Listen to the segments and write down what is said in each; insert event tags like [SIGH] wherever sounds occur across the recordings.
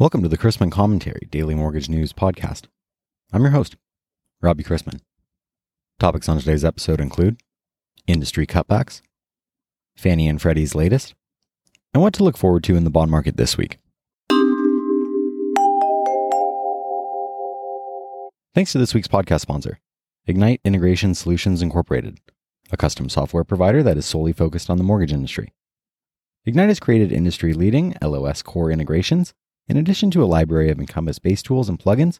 Welcome to the Chrisman Commentary Daily Mortgage News Podcast. I'm your host, Robbie Chrisman. Topics on today's episode include industry cutbacks, Fannie and Freddie's latest, and what to look forward to in the bond market this week. Thanks to this week's podcast sponsor, Ignite Integration Solutions Incorporated, a custom software provider that is solely focused on the mortgage industry. Ignite has created industry leading LOS core integrations in addition to a library of Encompass based tools and plugins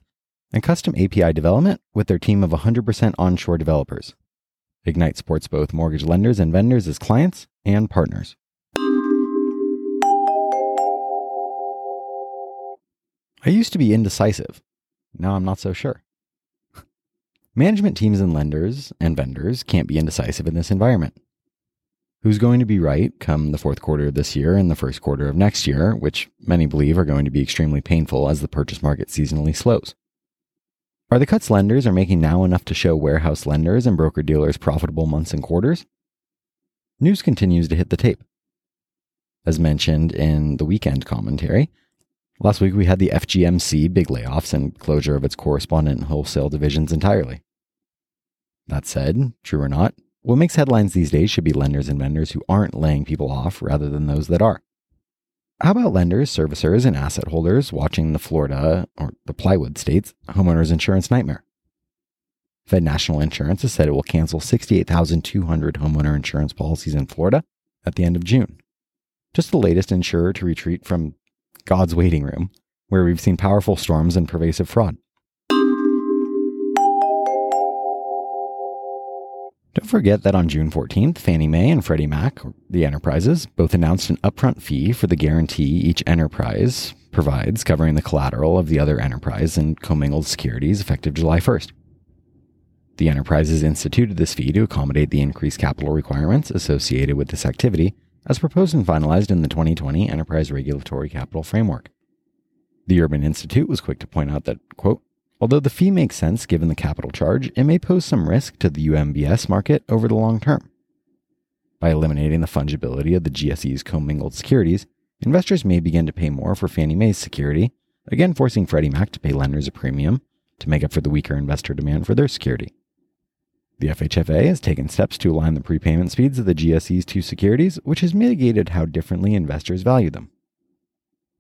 and custom API development with their team of 100% onshore developers. Ignite supports both mortgage lenders and vendors as clients and partners. I used to be indecisive. Now I'm not so sure. [LAUGHS] Management teams and lenders and vendors can't be indecisive in this environment who's going to be right come the fourth quarter of this year and the first quarter of next year, which many believe are going to be extremely painful as the purchase market seasonally slows. Are the cuts lenders are making now enough to show warehouse lenders and broker dealers profitable months and quarters? News continues to hit the tape. As mentioned in the weekend commentary, last week we had the FGMC big layoffs and closure of its correspondent wholesale divisions entirely. That said, true or not, what makes headlines these days should be lenders and vendors who aren't laying people off rather than those that are. How about lenders, servicers, and asset holders watching the Florida or the plywood states homeowners insurance nightmare? Fed National Insurance has said it will cancel 68,200 homeowner insurance policies in Florida at the end of June. Just the latest insurer to retreat from God's waiting room, where we've seen powerful storms and pervasive fraud. Don't forget that on June 14th, Fannie Mae and Freddie Mac, the enterprises, both announced an upfront fee for the guarantee each enterprise provides covering the collateral of the other enterprise and commingled securities effective July 1st. The enterprises instituted this fee to accommodate the increased capital requirements associated with this activity, as proposed and finalized in the 2020 Enterprise Regulatory Capital Framework. The Urban Institute was quick to point out that, quote, Although the fee makes sense given the capital charge, it may pose some risk to the UMBS market over the long term. By eliminating the fungibility of the GSE's commingled securities, investors may begin to pay more for Fannie Mae's security, again forcing Freddie Mac to pay lenders a premium to make up for the weaker investor demand for their security. The FHFA has taken steps to align the prepayment speeds of the GSE's two securities, which has mitigated how differently investors value them.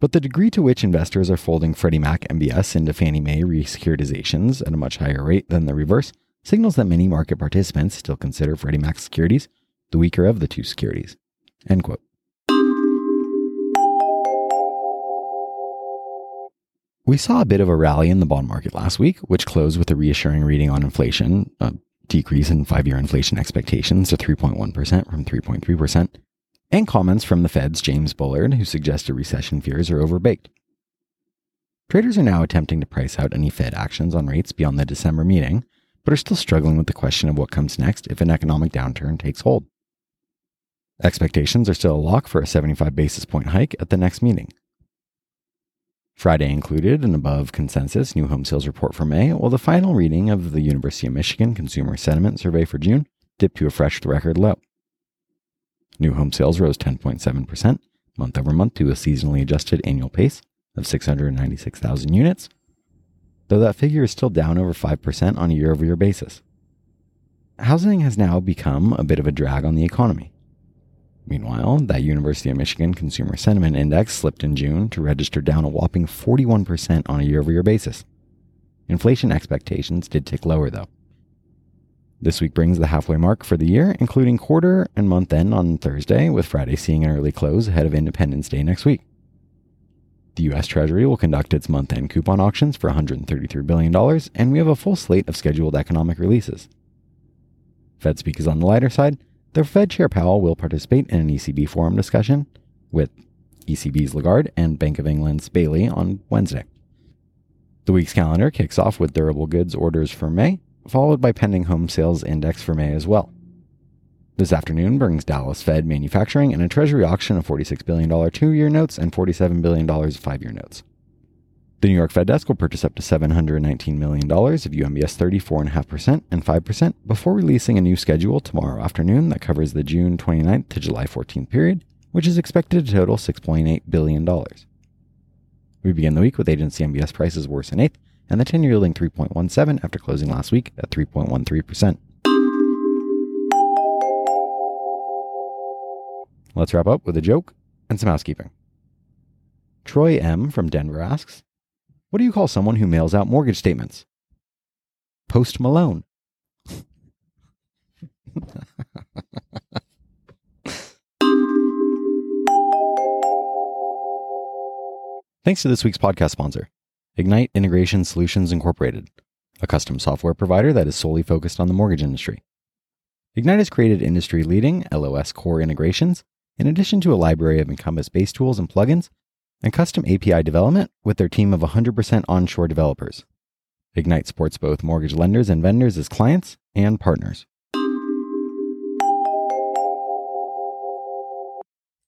But the degree to which investors are folding Freddie Mac MBS into Fannie Mae resecuritizations at a much higher rate than the reverse signals that many market participants still consider Freddie Mac securities the weaker of the two securities. End quote. We saw a bit of a rally in the bond market last week, which closed with a reassuring reading on inflation, a decrease in five year inflation expectations to 3.1% from 3.3%, and comments from the Fed's James Bullard, who suggested recession fears are overbaked. Traders are now attempting to price out any Fed actions on rates beyond the December meeting, but are still struggling with the question of what comes next if an economic downturn takes hold. Expectations are still a lock for a 75 basis point hike at the next meeting. Friday included an above consensus new home sales report for May, while the final reading of the University of Michigan Consumer Sentiment Survey for June dipped to a fresh record low. New home sales rose 10.7% month over month to a seasonally adjusted annual pace of 696,000 units, though that figure is still down over 5% on a year over year basis. Housing has now become a bit of a drag on the economy. Meanwhile, that University of Michigan Consumer Sentiment Index slipped in June to register down a whopping 41% on a year over year basis. Inflation expectations did tick lower, though. This week brings the halfway mark for the year, including quarter and month end on Thursday, with Friday seeing an early close ahead of Independence Day next week. The U.S. Treasury will conduct its month end coupon auctions for $133 billion, and we have a full slate of scheduled economic releases. Fed speak is on the lighter side. The Fed Chair Powell will participate in an ECB forum discussion with ECB's Lagarde and Bank of England's Bailey on Wednesday. The week's calendar kicks off with durable goods orders for May, followed by pending home sales index for May as well. This afternoon brings Dallas Fed manufacturing and a Treasury auction of $46 billion two year notes and $47 billion five year notes. The New York Fed desk will purchase up to $719 million of UMBS 34.5% and 5% before releasing a new schedule tomorrow afternoon that covers the June 29th to July 14th period, which is expected to total $6.8 billion. We begin the week with agency MBS prices worse in eighth, and the 10 year yielding 3.17 after closing last week at 3.13%. Let's wrap up with a joke and some housekeeping. Troy M. from Denver asks, What do you call someone who mails out mortgage statements? Post Malone. [LAUGHS] Thanks to this week's podcast sponsor, Ignite Integration Solutions Incorporated, a custom software provider that is solely focused on the mortgage industry. Ignite has created industry leading LOS core integrations, in addition to a library of Encompass based tools and plugins, and custom API development with their team of 100% onshore developers. Ignite supports both mortgage lenders and vendors as clients and partners.